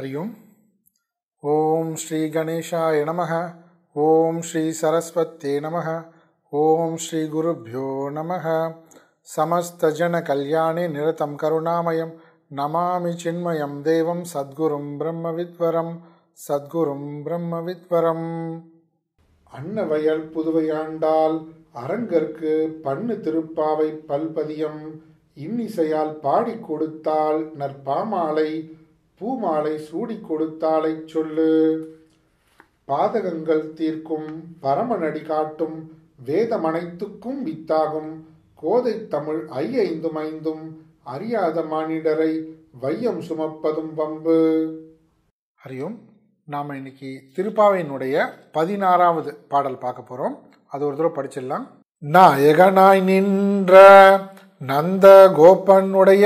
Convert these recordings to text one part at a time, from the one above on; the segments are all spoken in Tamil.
हरि ओम् ॐ श्रीगणेशाय नमः ॐ श्रीसरस्वत्यै नमः ॐ श्रीगुरुभ्यो नमः समस्तजनकल्याणे निरतं करुणामयं नमामि चिन्मयं देवं सद्गुरुं ब्रह्मविद्वरं சத்குரும் பிரம்மவித்வரம் அன்னவயல் புதுவையாண்டால் அரங்கற்கு பண்ணு திருப்பாவை பல்பதியம் இன்னிசையால் பாடிக் கொடுத்தால் நற்பாமாலை பூமாலை சூடிக் கொடுத்தாலை சொல்லு. பாதகங்கள் தீர்க்கும் பரமநடி காட்டும் வேதமனைத்துக்கும் வித்தாகும் கோதை தமிழ் ஐயைந்தும் ஐந்தும் அறியாத மானிடரை வையம் சுமப்பதும் பம்பு ஹரியோம் நாம் இன்னைக்கு திருப்பாவையினுடைய பதினாறாவது பாடல் பார்க்க போகிறோம் அது ஒரு தடவை படிச்சிடலாம். நாயகனாய் நின்ற நந்த கோபனுடைய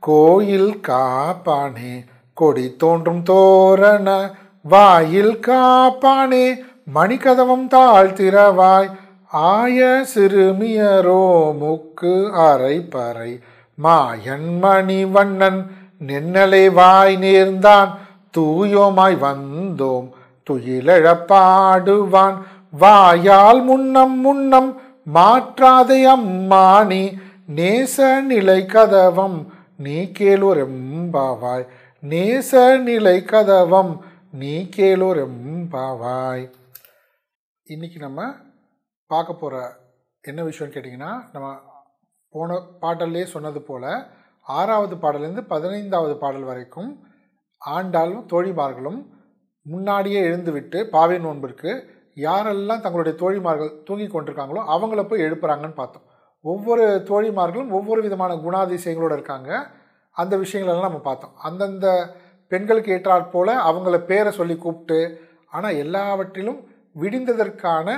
கோயில் காப்பானே கொடி தோன்றும் தோரண வாயில் காப்பானே மணிக்கதவம் தாழ்த்திரவாய். ஆய சிறுமியரோ முக்கு அரை பறை. மாயன் மணிவண்ணன் நின்னலை வாய் நேர்ந்தான். தூயோமாய் வந்தோம் துயிலழப்பாடுவான். வாயால் முன்னம் முன்னம் மாற்றாதே அம்மானி நேச நிலை கதவம் நீ கேளுரெம்பாவாய் நேச நிலை கதவம் நீ கேளுரெம்பாவாய் இன்றைக்கி நம்ம பார்க்க போகிற என்ன விஷயம்னு கேட்டிங்கன்னா நம்ம போன பாடல்லே சொன்னது போல் ஆறாவது பாடலேருந்து பதினைந்தாவது பாடல் வரைக்கும் ஆண்டாலும் தோழிமார்களும் முன்னாடியே எழுந்துவிட்டு பாவை நோன்பிற்கு யாரெல்லாம் தங்களுடைய தோழிமார்கள் தூங்கி கொண்டிருக்காங்களோ அவங்கள போய் எழுப்புறாங்கன்னு பார்த்தோம். ஒவ்வொரு தோழிமார்களும் ஒவ்வொரு விதமான குணாதிசயங்களோடு இருக்காங்க. அந்த விஷயங்களெல்லாம் நம்ம பார்த்தோம். அந்தந்த பெண்களுக்கு ஏற்றாற் போல் அவங்கள பேரை சொல்லி கூப்பிட்டு ஆனால் எல்லாவற்றிலும் விடிந்ததற்கான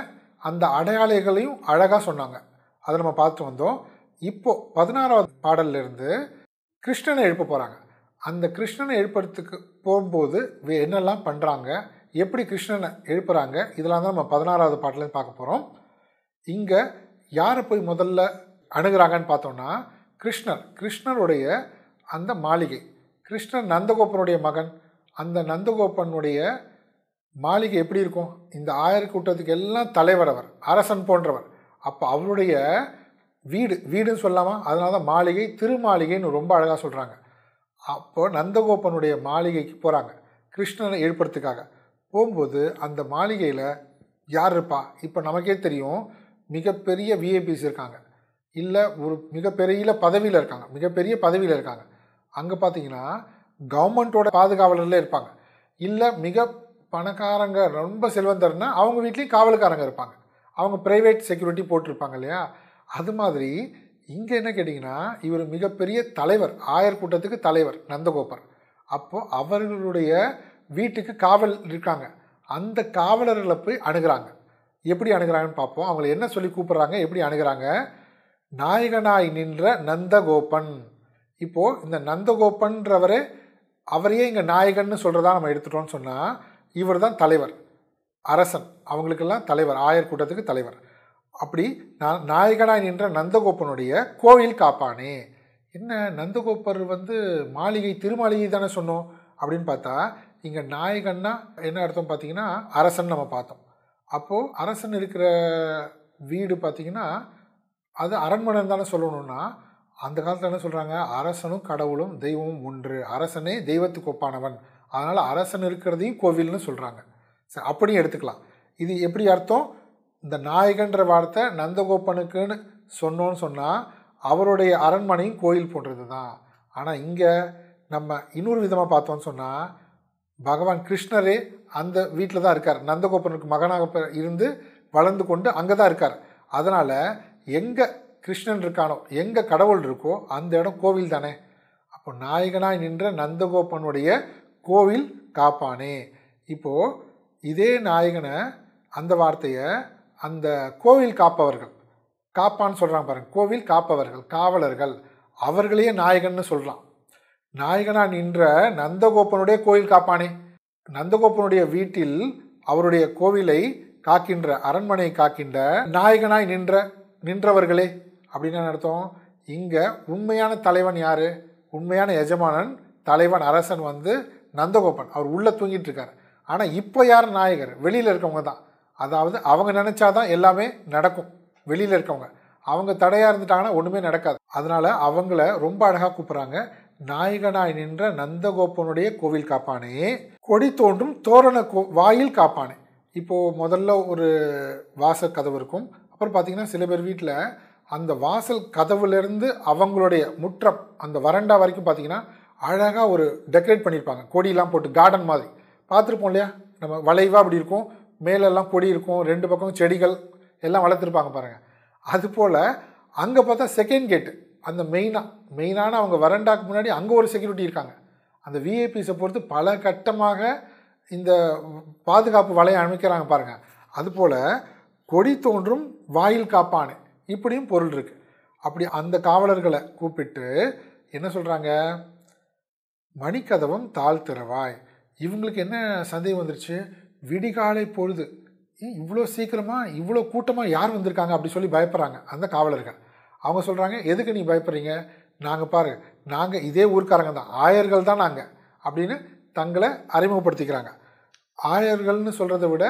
அந்த அடையாளைகளையும் அழகாக சொன்னாங்க. அதை நம்ம பார்த்து வந்தோம். இப்போது பதினாறாவது பாடல்லேருந்து கிருஷ்ணனை எழுப்ப போகிறாங்க அந்த கிருஷ்ணனை எழுப்புறதுக்கு போகும்போது என்னெல்லாம் பண்ணுறாங்க எப்படி கிருஷ்ணனை எழுப்புறாங்க இதெல்லாம் தான் நம்ம பதினாறாவது பாட்டிலேருந்து பார்க்க போகிறோம் இங்கே யாரை போய் முதல்ல அணுகிறாங்கன்னு பார்த்தோன்னா கிருஷ்ணர். கிருஷ்ணருடைய அந்த மாளிகை. கிருஷ்ணன் நந்தகோபனுடைய மகன். அந்த நந்தகோபனுடைய மாளிகை எப்படி இருக்கும்? இந்த ஆயிரம் கூட்டத்துக்கு எல்லாம் தலைவர் அவர் அரசன் போன்றவர். அப்போ அவருடைய வீடு வீடுன்னு சொல்லாமா? அதனால தான் மாளிகை திருமாளிகைன்னு ரொம்ப அழகாக சொல்கிறாங்க அப்போ நந்தகோபனுடைய மாளிகைக்கு போகிறாங்க கிருஷ்ணனை ஏற்படுத்துக்காக போகும்போது அந்த மாளிகையில் யார் இருப்பா? இப்போ நமக்கே தெரியும் மிகப்பெரிய விஐபிஸ் இருக்காங்க. இல்லை ஒரு மிகப்பெரிய பதவியில் இருக்காங்க மிகப்பெரிய பதவியில் இருக்காங்க. அங்கே பார்த்தீங்கன்னா கவர்மெண்ட்டோட பாதுகாவலர்ல இருப்பாங்க. இல்லை மிக பணக்காரங்க ரொம்ப செல்வந்தர்னா அவங்க வீட்லேயும் காவலுக்காரங்க இருப்பாங்க. அவங்க ப்ரைவேட் செக்யூரிட்டி போட்டிருப்பாங்க இல்லையா? அது மாதிரி இங்கே என்ன கேட்டிங்கன்னா இவர் மிகப்பெரிய தலைவர் ஆயர் கூட்டத்துக்கு தலைவர் நந்தகோபர். அப்போது அவர்களுடைய வீட்டுக்கு காவல் இருக்காங்க. அந்த காவலர்களை போய் அணுகிறாங்க. எப்படி அணுகிறாங்கன்னு பார்ப்போம் அவங்களை என்ன சொல்லி கூப்பிட்றாங்க? எப்படி அணுகிறாங்க? நாயகனாய் நின்ற நந்தகோபன். இப்போது இந்த நந்தகோபன்றவரே அவரையே இங்கே நாயகன்னு சொல்கிறதா நம்ம எடுத்துட்டோம்னு சொன்னால் இவர் தான் தலைவர். அரசன். அவங்களுக்கெல்லாம் தலைவர். ஆயர் கூட்டத்துக்கு தலைவர். அப்படி நான் நாயகனாய் நின்ற நந்தகோப்பனுடைய கோவில் காப்பானே. என்ன நந்தகோப்பர் வந்து மாளிகை திருமாளிகை தானே சொன்னோம் அப்படின்னு பார்த்தா இங்கே நாயகன்னா என்ன அர்த்தம் பார்த்தீங்கன்னா அரசன் நம்ம பார்த்தோம். அப்போது அரசன் இருக்கிற வீடு பார்த்தீங்கன்னா அது அரண்மனை தானே சொல்லணும்னா அந்த காலத்தில் என்ன சொல்கிறாங்க அரசனும் கடவுளும் தெய்வமும் ஒன்று. அரசனே தெய்வத்துக்கு ஒப்பானவன். அதனால் அரசன் இருக்கிறதையும் கோவில்னு சொல்கிறாங்க சரி அப்படியும் எடுத்துக்கலாம். இது எப்படி அர்த்தம்? இந்த நாயகன்ற வார்த்தை நந்தகோப்பனுக்குன்னு சொன்னோன்னு சொன்னால் அவருடைய அரண்மனையும் கோயில் போன்றது தான் ஆனால் இங்கே நம்ம இன்னொரு விதமாக பார்த்தோன்னு சொன்னால் பகவான் கிருஷ்ணரே அந்த வீட்டில் தான் இருக்கார். நந்தகோப்பனுக்கு மகனாக இருந்து வளர்ந்து கொண்டு அங்கே தான் இருக்கார். அதனால் எங்கே கிருஷ்ணன் இருக்கானோ எங்கே கடவுள் இருக்கோ அந்த இடம் கோவில் தானே. அப்போ நாயகனாய் நின்ற நந்தகோப்பனுடைய கோவில் காப்பானே. இப்போது இதே நாயகனை அந்த வார்த்தையை அந்த கோவில் காப்பவர்கள் காப்பான்னு சொல்கிறாங்க பாருங்க கோவில் காப்பவர்கள் காவலர்கள் அவர்களையே நாயகன்னு சொல்கிறான் நாயகனா நின்ற நந்தகோப்பனுடைய கோவில் காப்பானே. நந்தகோப்பனுடைய வீட்டில் அவருடைய கோவிலை காக்கின்ற அரண்மனை காக்கின்ற நாயகனாய் நின்ற நின்றவர்களே. அப்படின்னு அர்த்தம்? இங்கே உண்மையான தலைவன் யார்? உண்மையான எஜமானன் தலைவன் அரசன் வந்து நந்தகோபன். அவர் உள்ளே தூங்கிட்டு இருக்கார். ஆனால் இப்போ யார் நாயகர்? வெளியில் இருக்கவங்க தான். அதாவது அவங்க நினச்சாதான் எல்லாமே நடக்கும். வெளியில் இருக்கவங்க. அவங்க தடையாக இருந்துட்டாங்கன்னா ஒன்றுமே நடக்காது. அதனால் அவங்கள ரொம்ப அழகாக கூப்பிட்றாங்க. நாயகனாய் நின்ற நந்தகோபனுடைய கோவில் காப்பானே. கொடி தோன்றும் தோரண கோ வாயில் காப்பானே. இப்போது முதல்ல ஒரு வாசல் கதவு இருக்கும். அப்புறம் பார்த்திங்கன்னா சில பேர் வீட்டில் அந்த வாசல் கதவுலேருந்து அவங்களுடைய முற்றம் அந்த வரண்டா வரைக்கும் பார்த்தீங்கன்னா அழகாக ஒரு டெக்கரேட் பண்ணியிருப்பாங்க. கொடியெல்லாம் போட்டு கார்டன் மாதிரி. பார்த்துருப்போம் இல்லையா? நம்ம வளைவாக அப்படி இருக்கும். மேலெல்லாம் கொடி இருக்கும். ரெண்டு பக்கம் செடிகள் எல்லாம் வளர்த்துருப்பாங்க பாருங்கள் அதுபோல் அங்கே பார்த்தா செகண்ட் கேட்டு அந்த மெயினாக மெயினான அவங்க வரண்டாக்கு முன்னாடி அங்கே ஒரு செக்யூரிட்டி இருக்காங்க. அந்த விஐபிஸை பொறுத்து பல கட்டமாக இந்த பாதுகாப்பு வலையை அமைக்கிறாங்க பாருங்கள் அதுபோல் கொடி தோன்றும் வாயில் காப்பானே. இப்படியும் பொருள் இருக்குது அப்படி அந்த காவலர்களை கூப்பிட்டு என்ன சொல்கிறாங்க மணிக்கதவம் தாழ் திறவாய். இவங்களுக்கு என்ன சந்தேகம் வந்துருச்சு? விடிகாலை பொழுது. இவ்வளோ சீக்கிரமாக இவ்வளோ கூட்டமாக யார் வந்திருக்காங்க? அப்படி சொல்லி பயப்படுறாங்க அந்த காவலர்கள். அவங்க சொல்கிறாங்க எதுக்கு நீ பயப்படுறீங்க? நாங்கள் பாரு நாங்கள் இதே ஊர்க்காரங்க தான். ஆயர்கள் தான் நாங்கள் அப்படின்னு தங்களை அறிமுகப்படுத்திக்கிறாங்க. ஆயர்கள்னு சொல்கிறத விட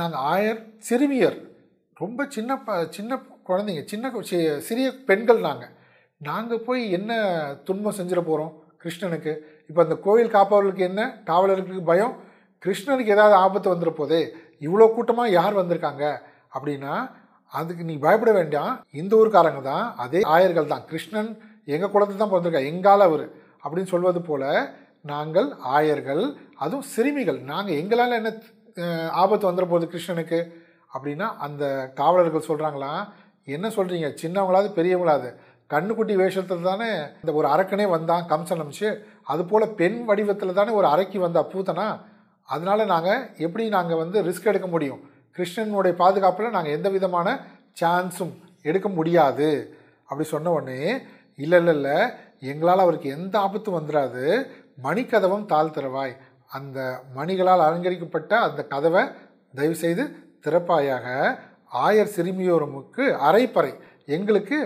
நாங்கள் ஆயர் சிறுமியர். ரொம்ப சின்ன ப சின்ன குழந்தைங்க சின்ன சிறிய பெண்கள் நாங்கள் நாங்கள் போய் என்ன துன்பம் செஞ்சிட போகிறோம் கிருஷ்ணனுக்கு? இப்போ அந்த கோயில் காப்பவர்களுக்கு என்ன? காவலர்களுக்கு பயம்? கிருஷ்ணனுக்கு ஏதாவது ஆபத்து வந்துட போதே இவ்வளோ கூட்டமாக யார் வந்திருக்காங்க? அப்படின்னா அதுக்கு நீ பயப்பட வேண்டாம். இந்த ஊருக்காரங்க தான் அதே ஆயர்கள் தான். கிருஷ்ணன் எங்கள் குலத்தை தான் பிறந்திருக்கா எங்கால் அவர்? அப்படின்னு சொல்வது போல் நாங்கள் ஆயர்கள் அதுவும் சிறுமிகள். நாங்கள் எங்களால் என்ன ஆபத்து வந்துட போகுது கிருஷ்ணனுக்கு? அப்படின்னா அந்த காவலர்கள் சொல்கிறாங்களா என்ன சொல்கிறீங்க சின்னவங்களாவது பெரியவங்களாவது. கண்ணுக்குட்டி வேஷத்தில் தானே இந்த ஒரு அரக்கனே வந்தான் கம்சன் அமிச்சு. அதுபோல் பெண் வடிவத்தில் தானே ஒரு அரைக்கி வந்தா பூத்தனா? அதனால் நாங்கள் எப்படி நாங்கள் வந்து ரிஸ்க் எடுக்க முடியும்? கிருஷ்ணனுடைய பாதுகாப்பில் நாங்கள் எந்த விதமான சான்ஸும் எடுக்க முடியாது. அப்படி சொன்ன உடனே இல்லை இல்லை இல்லை எங்களால் அவருக்கு எந்த ஆபத்தும் வந்துடாது மணிக்கதவம் தாழ் திறவாய் அந்த மணிகளால் அலங்கரிக்கப்பட்ட அந்த கதவை தயவுசெய்து திறப்பாயாக. ஆயர் சிறுமியோரமுக்கு அரைப்பறை. எங்களுக்கு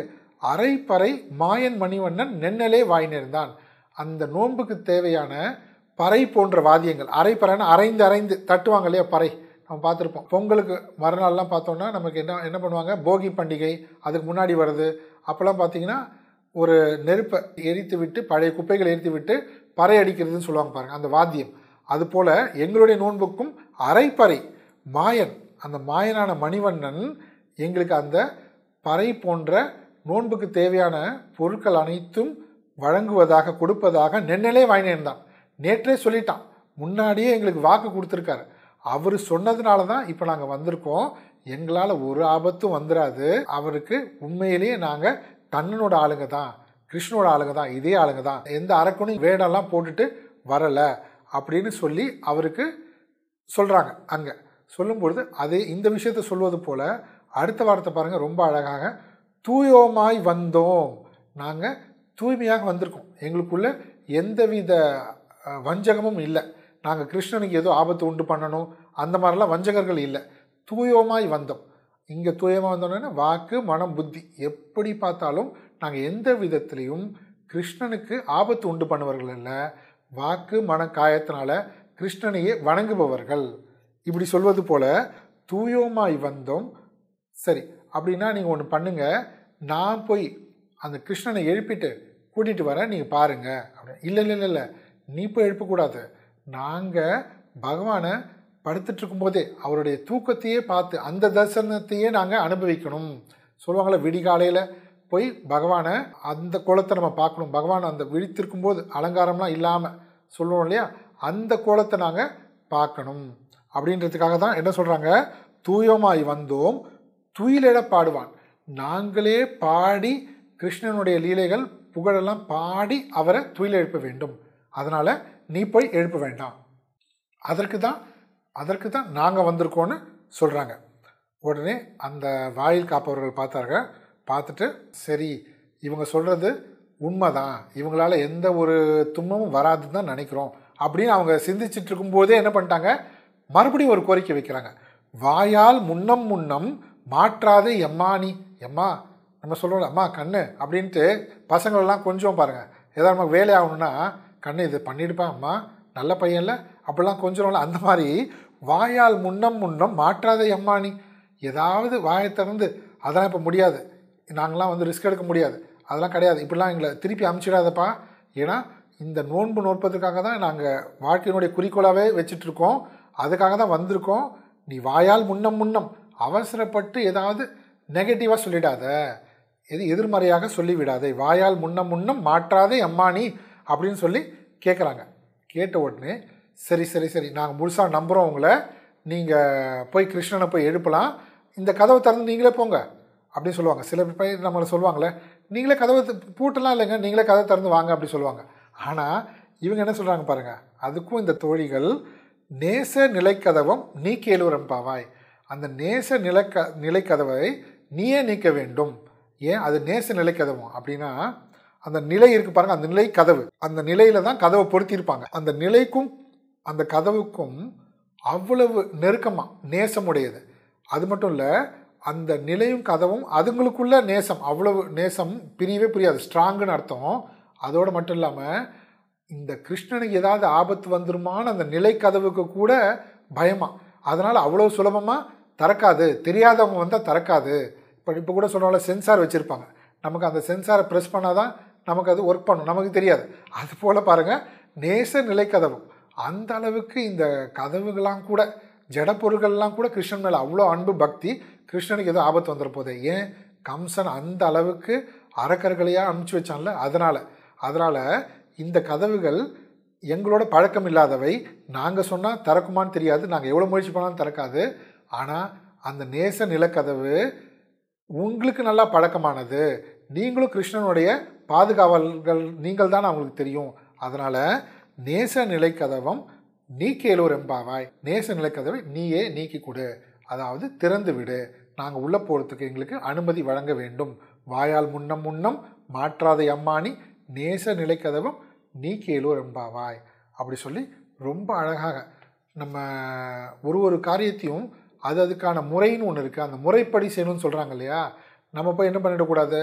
அரைப்பறை மாயன் மணிவண்ணன் நென்னலே வாய் நேர்ந்தான். அந்த நோன்புக்கு தேவையான பறை போன்ற வாத்தியங்கள் அரைப்பறைன்னு அரைந்து அரைந்து தட்டுவாங்க இல்லையா பறை நம்ம பார்த்துருப்போம். பொங்கலுக்கு மறுநாள்லாம் பார்த்தோன்னா நமக்கு என்ன என்ன பண்ணுவாங்க? போகி பண்டிகை அதுக்கு முன்னாடி வருது அப்போல்லாம் பார்த்தீங்கன்னா ஒரு நெருப்பை எரித்து விட்டு பழைய குப்பைகளை எரித்து விட்டு பறை அடிக்கிறதுன்னு சொல்லுவாங்க பாருங்கள் அந்த வாத்தியம். அதுபோல் எங்களுடைய நோன்புக்கும் அரைப்பறை மாயன் அந்த மாயனான மணிவண்ணன் எங்களுக்கு அந்த பறை போன்ற நோன்புக்கு தேவையான பொருட்கள் அனைத்தும் வழங்குவதாக கொடுப்பதாக நென்னலே வாங்கினேன் நேற்றே சொல்லிட்டான். முன்னாடியே எங்களுக்கு வாக்கு கொடுத்துருக்காரு. அவர் சொன்னதுனால தான் இப்போ நாங்கள் வந்திருக்கோம். எங்களால் ஒரு ஆபத்தும் வந்துடாது அவருக்கு உண்மையிலேயே நாங்கள் கண்ணனோட ஆளுங்க தான் கிருஷ்ணனோட ஆளுங்க தான் இதே ஆளுங்க தான். எந்த அரக்கனும் வேடெல்லாம் போட்டுட்டு வரலை அப்படின்னு சொல்லி அவருக்கு சொல்கிறாங்க அங்கே. சொல்லும்பொழுது அதே இந்த விஷயத்தை சொல்வது போல் அடுத்த வாரத்தை பாருங்கள் ரொம்ப அழகாக தூயோமாய் வந்தோம். நாங்கள் தூய்மையாக வந்திருக்கோம். எங்களுக்குள்ள எந்தவித வஞ்சகமும் இல்லை. நாங்கள் கிருஷ்ணனுக்கு ஏதோ ஆபத்து உண்டு பண்ணணும் அந்த மாதிரிலாம் வஞ்சகர்கள் இல்லை. தூயோமாய் வந்தோம். இங்கே தூயமாக வந்தோன்னா வாக்கு மனம் புத்தி. எப்படி பார்த்தாலும் நாங்கள் எந்த விதத்துலேயும் கிருஷ்ணனுக்கு ஆபத்து உண்டு பண்ணுவர்கள் இல்லை. வாக்கு மன காயத்தினால கிருஷ்ணனையே வணங்குபவர்கள். இப்படி சொல்வது போல் தூயோமாய் வந்தோம். சரி அப்படின்னா நீங்கள் ஒன்று பண்ணுங்கள் நான் போய் அந்த கிருஷ்ணனை எழுப்பிட்டு கூட்டிகிட்டு வரேன் நீங்கள் பாருங்க. அப்படின்னு. இல்லை இல்லை இல்லை இல்லை. நீ போய் எழுப்பக்கூடாது. நாங்கள் பகவானை படுத்துட்ருக்கும்போதே அவருடைய தூக்கத்தையே பார்த்து அந்த தரிசனத்தையே நாங்கள் அனுபவிக்கணும். சொல்லுவாங்களே விடிகாலையில் போய் பகவானை அந்த கோலத்தை நம்ம பார்க்கணும். பகவான் அந்த விழித்திருக்கும் போது அலங்காரம்லாம் இல்லாமல் சொல்லுவோம் இல்லையா? அந்த கோலத்தை நாங்கள் பார்க்கணும். அப்படின்றதுக்காக தான் என்ன சொல்கிறாங்க தூயமாய் வந்தோம் துயிலிட பாடுவான். நாங்களே பாடி கிருஷ்ணனுடைய லீலைகள் புகழெல்லாம் பாடி அவரை துயில் எழுப்ப வேண்டும். அதனால் நீ போய் எழுப்ப வேண்டாம். அதற்கு தான் அதற்கு தான் நாங்கள் வந்திருக்கோன்னு சொல்கிறாங்க உடனே அந்த வாயில் காப்பவர்கள் பார்த்தார்கள். பார்த்துட்டு சரி இவங்க சொல்கிறது உண்மைதான். இவங்களால எந்த ஒரு துன்பமும் வராதுன்னு தான் நினைக்கிறோம். அப்படின்னு அவங்க சிந்திச்சிட்டு இருக்கும்போதே என்ன பண்ணிட்டாங்க? மறுபடியும் ஒரு கோரிக்கை வைக்கிறாங்க. வாயால் முன்னம் முன்னம் மாற்றாதே எம்மானி எம்மா நம்ம சொல்கிறோம் அம்மா கண்ணு அப்படின்ட்டு பசங்களெல்லாம் கொஞ்சம் பாருங்கள் ஏதாவது நமக்கு வேலை ஆகணும்னா கண்ணு இது பண்ணிடுப்பா அம்மா நல்ல பையன்ல அப்படிலாம் கொஞ்சம்ல அந்த மாதிரி வாயால் முன்னம் முன்னம் மாற்றாத எம்மானி ஏதாவது வாயை திறந்து அதெல்லாம் இப்போ முடியாது. நாங்களாம் வந்து ரிஸ்க் எடுக்க முடியாது. அதெல்லாம் கிடையாது. இப்படிலாம் எங்களை திருப்பி அமுச்சிடாதப்பா. ஏன்னா இந்த நோன்பு நோற்பதற்காக தான் நாங்கள் வாழ்க்கையினுடைய குறிக்கோளாகவே வச்சுட்ருக்கோம். அதுக்காக தான் வந்திருக்கோம். நீ வாயால் முன்னம் முன்னம் அவசரப்பட்டு ஏதாவது நெகட்டிவாக சொல்லிடாத. எது எதிர்மறையாக சொல்லிவிடாதே. வாயால் முன்னம் முன்னம் மாற்றாதே அம்மானி அப்படின்னு சொல்லி கேட்குறாங்க கேட்ட உடனே சரி சரி சரி நாங்கள் முழுசாக நம்புகிறோம் உங்களை. நீங்கள் போய் கிருஷ்ணனை போய் எழுப்பலாம். இந்த கதவை திறந்து நீங்களே போங்க அப்படின்னு சொல்லுவாங்க. சில பேர் நம்மளை சொல்லுவாங்களே நீங்களே கதவை பூட்டெல்லாம் பூட்டலாம் இல்லைங்க நீங்களே கதவை திறந்து வாங்க அப்படி சொல்லுவாங்க. ஆனால் இவங்க என்ன சொல்கிறாங்க பாருங்கள் அதுக்கும் இந்த தோழிகள் நேச நிலைக்கதவம் நீ கேளுரம்பாவாய். அந்த நேச நிலைக்க நிலைக்கதவை நீயே நீக்க வேண்டும். ஏன்? அது நேச நிலைக்கதவும் அப்படின்னா அந்த நிலை இருக்கு பாருங்க அந்த நிலை கதவு. அந்த நிலையில தான் கதவை பொருத்தியிருப்பாங்க. அந்த நிலைக்கும் அந்த கதவுக்கும் அவ்வளவு நெருக்கமாக நேசமுடையது. அது மட்டும் இல்லை அந்த நிலையும் கதவும் அதுங்களுக்குள்ள நேசம். அவ்வளவு நேசம் பிரியவே புரியாது. ஸ்ட்ராங்குன்னு அர்த்தம். அதோடு மட்டும் இல்லாமல் இந்த கிருஷ்ணனுக்கு ஏதாவது ஆபத்து வந்துருமான்னு அந்த நிலை கதவுக்கு கூட பயமா. அதனால் அவ்வளோ சுலபமாக திறக்காது. தெரியாதவங்க வந்தால் திறக்காது. இப்போ இப்போ கூட சொன்னால சென்சார் வச்சுருப்பாங்க. நமக்கு அந்த சென்சாரை ப்ரெஸ் பண்ணால் தான் நமக்கு அது ஒர்க் பண்ணும். நமக்கு தெரியாது. அது போல் பாருங்கள் நேச நிலை கதவு. அந்த அளவுக்கு இந்த கதவுகள்லாம் கூட ஜட கூட கிருஷ்ணன் மேலே அவ்வளோ அன்பு பக்தி கிருஷ்ணனுக்கு ஏதோ ஆபத்து வந்துட போதே. ஏன்? கம்சன் அந்த அளவுக்கு அறக்கர்களையாக அனுப்பிச்சி வச்சான்ல. அதனால் அதனால் இந்த கதவுகள் எங்களோட பழக்கம் இல்லாதவை. நாங்கள் சொன்னால் திறக்குமான்னு தெரியாது. நாங்கள் எவ்வளோ முயற்சி பண்ணாலும் திறக்காது. ஆனால் அந்த நேச நிலக்கதவு உங்களுக்கு நல்லா பழக்கமானது. நீங்களும் கிருஷ்ணனுடைய பாதுகாவல்கள் நீங்கள் தான் அவங்களுக்கு தெரியும். அதனால் நேச நிலைக்கதவம் நீ கேளூர் எம்பாவாய் நேச நிலைக்கதவை நீயே நீக்கி கொடு. அதாவது திறந்து விடு. நாங்கள் உள்ளே போகிறதுக்கு எங்களுக்கு அனுமதி வழங்க வேண்டும். வாயால் முன்னம் முன்னம் மாற்றாத அம்மானி. நேச நிலைக்கதவம் நீ கேளூர் எம்பாவாய் அப்படி சொல்லி ரொம்ப அழகாக நம்ம ஒரு ஒரு காரியத்தையும் அது அதுக்கான முறைன்னு ஒன்று இருக்குது அந்த முறைப்படி செய்யணும்னு சொல்கிறாங்க இல்லையா? நம்ம போய் என்ன பண்ணிடக்கூடாது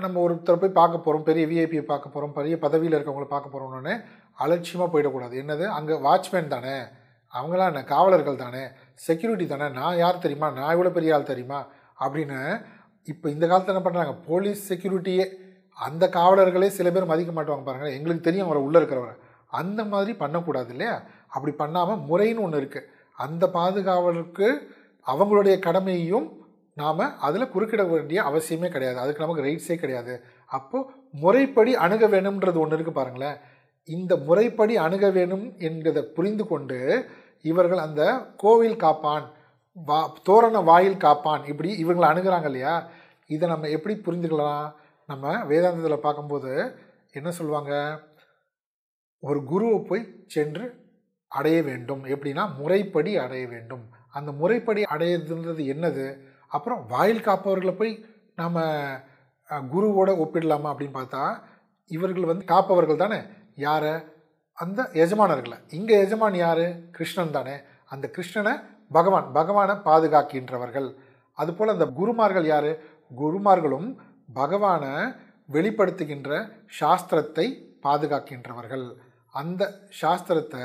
நம்ம ஒருத்தர் போய் பார்க்க போகிறோம் பெரிய விஐபியை பார்க்க போகிறோம் பெரிய பதவியில் இருக்கவங்களை பார்க்க போகிறோம்னு அலட்சியமாக போயிடக்கூடாது என்னது? அங்கே வாட்ச்மேன் தானே? அவங்களாம் என்ன? காவலர்கள் தானே? செக்யூரிட்டி தானே? நான் யார் தெரியுமா? நான் இவ்வளோ பெரிய ஆள் தெரியுமா? அப்படின்னு இப்போ இந்த காலத்தில் என்ன பண்ணுறாங்க போலீஸ் செக்யூரிட்டியே அந்த காவலர்களே சில பேர் மதிக்க மாட்டாங்க பாருங்கள் எங்களுக்கு தெரியும் அவரை உள்ளே இருக்கிறவரை. அந்த மாதிரி பண்ணக்கூடாது இல்லையா? அப்படி பண்ணாமல் முறைன்னு ஒன்று இருக்குது அந்த பாதுகாவலருக்கு அவங்களுடைய கடமையையும் நாம் அதில் குறுக்கிட வேண்டிய அவசியமே கிடையாது. அதுக்கு நமக்கு ரைட்ஸே கிடையாது. அப்போது முறைப்படி அணுக வேணும்ன்றது ஒன்று இருக்குது பாருங்களேன். இந்த முறைப்படி அணுக வேணும் என்கிறத புரிந்து கொண்டு இவர்கள் அந்த கோவில் காப்பான் வா தோரண வாயில் காப்பான் இப்படி இவங்களை அணுகிறாங்க இல்லையா? இதை நம்ம எப்படி புரிந்துக்கலாம்? நம்ம வேதாந்தத்தில் பார்க்கும்போது என்ன சொல்லுவாங்க? ஒரு குருவை போய் சென்று அடைய வேண்டும். எப்படின்னா முறைப்படி அடைய வேண்டும். அந்த முறைப்படி அடையிறதுன்றது என்னது? அப்புறம் வாயில் காப்பவர்களை போய் நம்ம குருவோட ஒப்பிடலாமா அப்படின்னு பார்த்தா இவர்கள் வந்து காப்பவர்கள் தானே? யாரை? அந்த எஜமானர்களை. இங்கே எஜமான் யார்? கிருஷ்ணன் தானே. அந்த கிருஷ்ணனை பகவான் பகவானை பாதுகாக்கின்றவர்கள். அதுபோல் அந்த குருமார்கள் யார்? குருமார்களும் பகவானை வெளிப்படுத்துகின்ற சாஸ்திரத்தை பாதுகாக்கின்றவர்கள். அந்த சாஸ்திரத்தை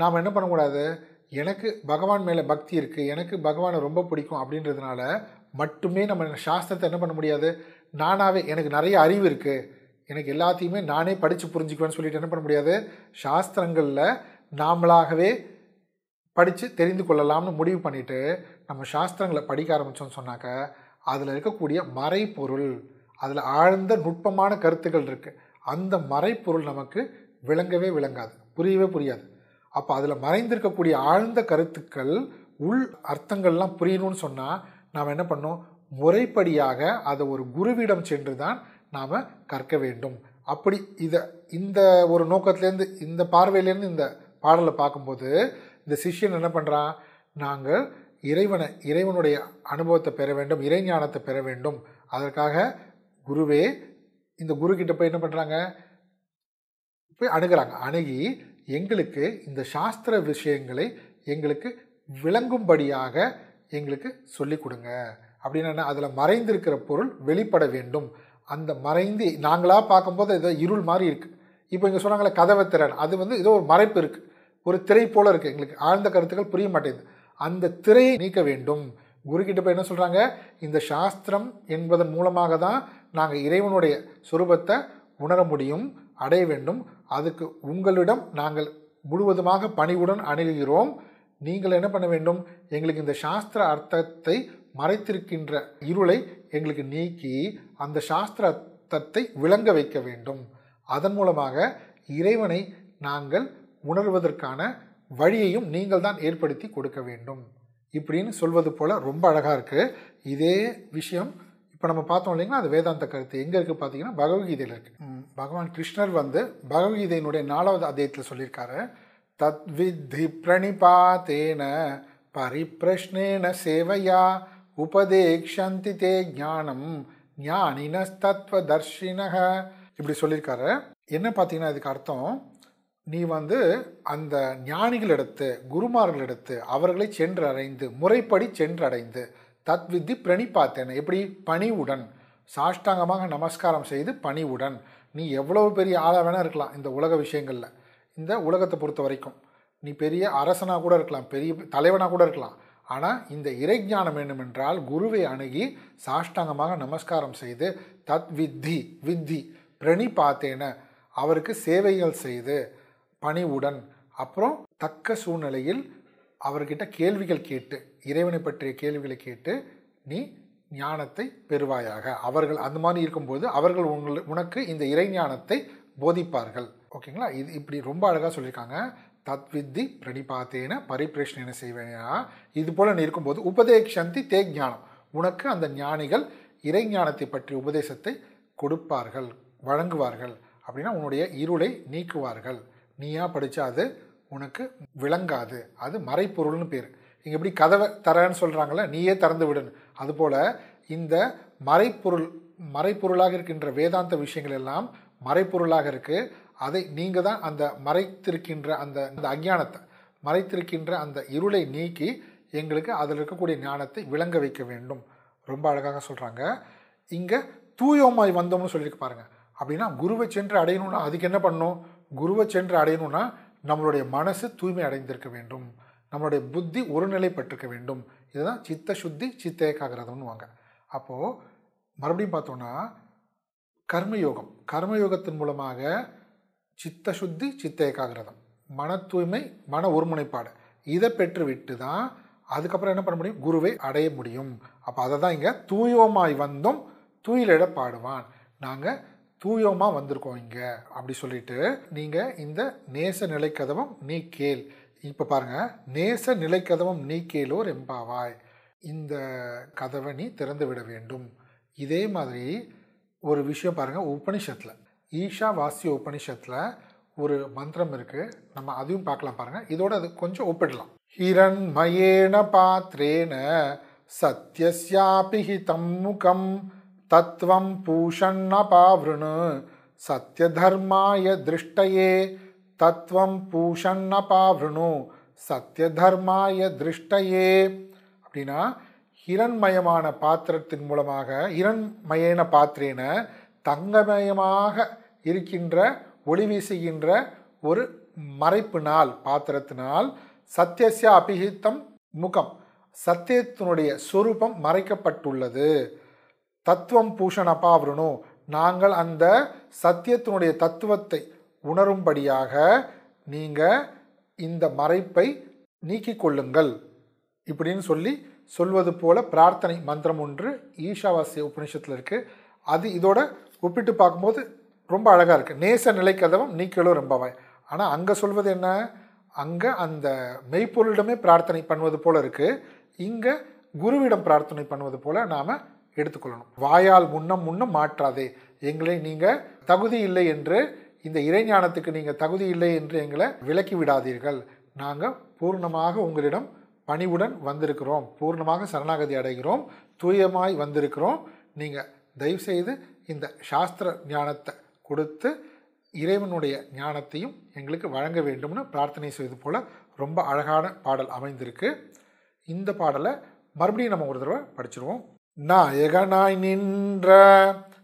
நாம் என்ன பண்ணக்கூடாது? எனக்கு பகவான் மேலே பக்தி இருக்குது எனக்கு பகவானை ரொம்ப பிடிக்கும் அப்படின்றதுனால மட்டுமே நம்ம சாஸ்திரத்தை என்ன பண்ண முடியாது? நானாவே எனக்கு நிறைய அறிவு இருக்குது எனக்கு எல்லாத்தையுமே நானே படித்து புரிஞ்சுக்குவேன்னு சொல்லிட்டு என்ன பண்ண முடியாது? சாஸ்திரங்களில் நாமளாகவே படித்து தெரிந்து கொள்ளலாம்னு முடிவு பண்ணிவிட்டு நம்ம சாஸ்திரங்களை படிக்க ஆரம்பித்தோம்னு சொன்னாக்க அதில் இருக்கக்கூடிய மறைப்பொருள் அதில் ஆழ்ந்த நுட்பமான கருத்துக்கள் இருக்குது அந்த மறைப்பொருள் நமக்கு விளங்கவே விளங்காது. புரியவே புரியாது. அப்போ அதில் மறைந்திருக்கக்கூடிய ஆழ்ந்த கருத்துக்கள் உள் அர்த்தங்கள்லாம் புரியணும்னு சொன்னால் நாம் என்ன பண்ணோம் முறைப்படியாக அதை ஒரு குருவிடம் சென்று தான் நாம் கற்க வேண்டும். அப்படி இதை இந்த ஒரு நோக்கத்துலேருந்து இந்த பார்வையிலேருந்து இந்த பாடலை பார்க்கும்போது இந்த சிஷ்யன் என்ன பண்ணுறான் நாங்கள் இறைவனை இறைவனுடைய அனுபவத்தை பெற வேண்டும் இறைஞானத்தை பெற வேண்டும். அதற்காக குருவே இந்த குரு கிட்ட போய் என்ன பண்ணுறாங்க போய் அணுகிறாங்க. அணுகி எங்களுக்கு இந்த சாஸ்திர விஷயங்களை எங்களுக்கு விளங்கும்படியாக எங்களுக்கு சொல்லிக் கொடுங்க. அப்படின்னா அதில் மறைந்திருக்கிற பொருள் வெளிப்பட வேண்டும். அந்த மறைந்து நாங்களாக பார்க்கும்போது ஏதோ இருள் மாதிரி இருக்குது இப்போ இங்கே சொன்னாங்களே கதவை திறன். அது வந்து ஏதோ ஒரு மறைப்பு இருக்குது ஒரு திரை போல் இருக்குது எங்களுக்கு ஆழ்ந்த கருத்துக்கள் புரிய மாட்டேங்குது. அந்த திரையை நீக்க வேண்டும். குருக்கிட்ட போய் என்ன சொல்கிறாங்க இந்த சாஸ்திரம் என்பதன் மூலமாக தான் நாங்கள் இறைவனுடைய சுரூபத்தை உணர முடியும் அடைய வேண்டும். அதுக்கு உங்களிடம் நாங்கள் முழுவதுமாக பணிவுடன் அணுகுகிறோம். நீங்கள் என்ன பண்ண வேண்டும்? எங்களுக்கு இந்த சாஸ்திர அர்த்தத்தை மறைத்திருக்கின்ற இருளை எங்களுக்கு நீக்கி அந்த சாஸ்திர அர்த்தத்தை விளங்க வைக்க வேண்டும். அதன் மூலமாக இறைவனை நாங்கள் உணர்வதற்கான வழியையும் நீங்கள் தான் ஏற்படுத்தி கொடுக்க வேண்டும். இப்படின்னு சொல்வது போல் ரொம்ப அழகாக இருக்குது இதே விஷயம் இப்போ நம்ம பார்த்தோம் இல்லைங்கன்னா அது வேதாந்த கருத்து எங்கே இருக்குது பார்த்தீங்கன்னா பகவத்கீதையில் இருக்குது பகவான் கிருஷ்ணர் வந்து பகவத்கீதையினுடைய நாலாவது அத்தியத்தில் சொல்லியிருக்காரு. தத்வித்தி பிரணிபாத்தேன பரிப்பிரஷ்னேன சேவையா உபதேக்ஷந்தி தே ஞானம் ஞானினஸ்தத்வதர்ஷினக. இப்படி சொல்லியிருக்காரு. என்ன பார்த்தீங்கன்னா இதுக்கு அர்த்தம்? நீ வந்து அந்த ஞானிகளிடத்து குருமார்களிடத்து அவர்களை சென்றடைந்து முறைப்படி சென்றடைந்து தத்வித்தி பிரணிபாத்தேன எப்படி? பணிவுடன். சாஷ்டாங்கமாக நமஸ்காரம் செய்து பணிவுடன். நீ எவ்வளவு பெரிய ஆளாக வேணால் இருக்கலாம் இந்த உலக விஷயங்களில். இந்த உலகத்தை பொறுத்த வரைக்கும். நீ பெரிய அரசனாக கூட இருக்கலாம் பெரிய தலைவனாக கூட இருக்கலாம். ஆனால் இந்த இறைஞானம் வேண்டுமென்றால் குருவை அணுகி சாஷ்டாங்கமாக நமஸ்காரம் செய்து தத் வித்தி வித்தி பிரணிபாத்தேன அவருக்கு சேவைகள் செய்து பணிவுடன். அப்புறம் தக்க சூழ்நிலையில் அவர்கிட்ட கேள்விகள் கேட்டு இறைவனை பற்றிய கேள்விகளை கேட்டு நீ ஞானத்தை பெறுவாயாக. அவர்கள் அந்த மாதிரி இருக்கும்போது அவர்கள் உங்கள் உனக்கு இந்த இறைஞானத்தை போதிப்பார்கள். ஓகேங்களா? இது இப்படி ரொம்ப அழகாக சொல்லியிருக்காங்க. தத்வித்தி பிரணிபாத்தேன பரிபிரஷ்னேன செய்வேனா. இது போல் நீ இருக்கும்போது உபதேக்ஷந்தி தே ஞானம். உனக்கு அந்த ஞானிகள் இறைஞானத்தை பற்றிய உபதேசத்தை கொடுப்பார்கள் வழங்குவார்கள். அப்படின்னா உன்னுடைய இருளை நீக்குவார்கள். நீயா படித்தா அது உனக்கு விளங்காது. அது மறைப்பொருள்னு பேர். இங்கே எப்படி கதவை தரேன்னு சொல்கிறாங்களே நீயே திறந்து விடுன்னு. அதுபோல் இந்த மறைப்பொருள் மறைப்பொருளாக இருக்கின்ற வேதாந்த விஷயங்கள் எல்லாம் மறைப்பொருளாக இருக்குது அதை நீங்கள் தான் அந்த மறைத்திருக்கின்ற அந்த அந்த அஞ்ஞானத்தை மறைத்திருக்கின்ற அந்த இருளை நீக்கி எங்களுக்கு அதில் இருக்கக்கூடிய ஞானத்தை விளங்க வைக்க வேண்டும். ரொம்ப அழகாக சொல்கிறாங்க இங்கே தூயோமாய் வந்தோம்னு சொல்லியிருக்கு பாருங்கள் அப்படின்னா குருவை சென்று அடையணும்னா அதுக்கு என்ன பண்ணணும் குருவை சென்று அடையணும்னா நம்மளுடைய மனசு தூய்மை அடைந்திருக்க வேண்டும். நம்மளுடைய புத்தி ஒருநிலைப்பட்டிருக்க வேண்டும். இதுதான் சித்த சுத்தி சித்த ஏகாகிரதம்னு அப்போது மறுபடியும் பார்த்தோன்னா கர்மயோகம். கர்மயோகத்தின் மூலமாக சித்த சுத்தி சித்த ஏகாகிரதம். மன தூய்மை மன ஒருமுனைப்பாடு. இதை பெற்றுவிட்டு தான் அதுக்கப்புறம் என்ன பண்ண முடியும்? குருவை அடைய முடியும். அப்போ அதை தான் இங்கே தூயோமாய் வந்தும் தூயிலிட பாடுவான். நாங்கள் தூயமாக வந்திருக்கோம் இங்கே அப்படி சொல்லிட்டு நீங்கள் இந்த நேச நிலைக்கதவம் நீ கேள் இப்போ பாருங்கள் நேச நிலைக்கதவம் நீ கேளோர் எம்பாவாய் இந்த கதவை நீ திறந்து விட வேண்டும். இதே மாதிரி ஒரு விஷயம் பாருங்கள் உபனிஷத்தில். ஈஷா வாசிய உபனிஷத்தில் ஒரு மந்திரம் இருக்குது நம்ம அதையும் பார்க்கலாம் பாருங்கள் இதோட அது கொஞ்சம் ஒப்பிடலாம். ஹிரண்மயேன பாத்திரேன சத்யஸ்யாபிஹிதம் முகம் தத்துவம் பூஷன்னபாவிருணு சத்யதர்மாய திருஷ்டயே தத்துவம் பூஷன்னபாவிருணு சத்யதர்மாய திருஷ்டயே அப்படின்னா ஹிரண்மயமான பாத்திரத்தின் மூலமாக ஹிரண்மயேன பாத்திரேன தங்கமயமாக இருக்கின்ற ஒளி வீசுகின்ற ஒரு மறைப்பினால் பாத்திரத்தினால் சத்தியசிய அபிஹித்தம் முகம் சத்தியத்தினுடைய சொரூபம் மறைக்கப்பட்டுள்ளது. தத்துவம் பூஷன் அபாவிரணு நாங்கள் அந்த சத்தியத்தினுடைய தத்துவத்தை உணரும்படியாக நீங்கள் இந்த மறைப்பை நீக்கிக் கொள்ளுங்கள். இப்படின்னு சொல்லி சொல்வது போல பிரார்த்தனை மந்திரம் ஒன்று ஈஷாவாசிய உபனிஷத்தில் இருக்குது அது இதோட ஒப்பிட்டு பார்க்கும்போது ரொம்ப அழகாக இருக்குது நேச நிலை கதவம் நீக்கலும் ரொம்பவாய் ஆனால் அங்கே சொல்வது என்ன? அங்கே அந்த மெய்ப்பொருளிடமே பிரார்த்தனை பண்ணுவது போல இருக்குது இங்கே குருவிடம் பிரார்த்தனை பண்ணுவது போல் நாம் எடுத்துக்கொள்ளணும். வாயால் முன்னம் முன்னம் மாற்றாதே. எங்களை நீங்கள் தகுதி இல்லை என்று இந்த இறைஞானத்துக்கு நீங்கள் தகுதி இல்லை என்று எங்களை விலக்கி விடாதீர்கள். நாங்கள் பூர்ணமாக உங்களிடம் பணிவுடன் வந்திருக்கிறோம். பூர்ணமாக சரணாகதி அடைகிறோம். தூயமாய் வந்திருக்கிறோம். நீங்கள் தயவுசெய்து இந்த சாஸ்திர ஞானத்தை கொடுத்து இறைவனுடைய ஞானத்தையும் எங்களுக்கு வழங்க வேண்டும்னு பிரார்த்தனை செய்வது போல் ரொம்ப அழகான பாடல் அமைந்திருக்கு. இந்த பாடலை மறுபடியும் நம்ம ஒரு தடவை படிச்சிருவோம். நாயகனாய் நின்ற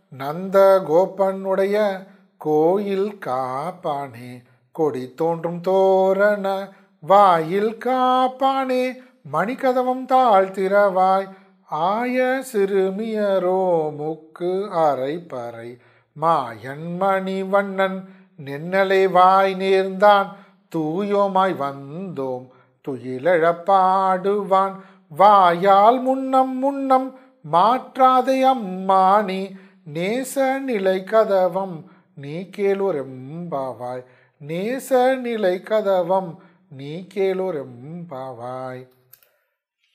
நந்த கோபனுடைய கோயில் காப்பானே. கொடி தோன்றும் தோரண வாயில் காப்பானே. மணிக்கதவம் தாழ்த்திரவாய் ஆய சிறுமியரோ முக்கு அரைப்பறை பறை. மாயன் மணி வண்ணன் வாய் நேர்ந்தான். தூயோமாய் வந்தோம். துயிலழப்பாடுவான் வாயால் முன்னம் முன்னம் மாற்றாதையம்மானி நேச நிலை கதவம். நீ கேளுரெம்பாவாய். நேச நிலை கதவம். நீ கேளுரெம்பாவாய்.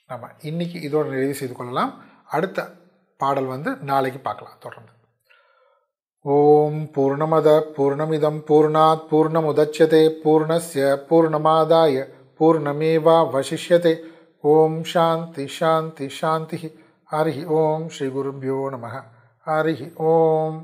நம்ம இன்னைக்கு இதோட நிறைவு செய்து கொள்ளலாம். அடுத்த பாடல் வந்து நாளைக்கு பார்க்கலாம் தொடர்ந்து. ஓம் பூர்ணமத பூர்ணமிதம் பூர்ணாத் பூர்ணமுதட்சதே பூர்ணஸ்ய பூர்ணமாதாய பூர்ணமேவா வசிஷ்யதே ஓம் சாந்தி சாந்தி சாந்தி. ஹரி ஓம் ஸ்ரீ குருபியோ நம ஹரி ஓம்.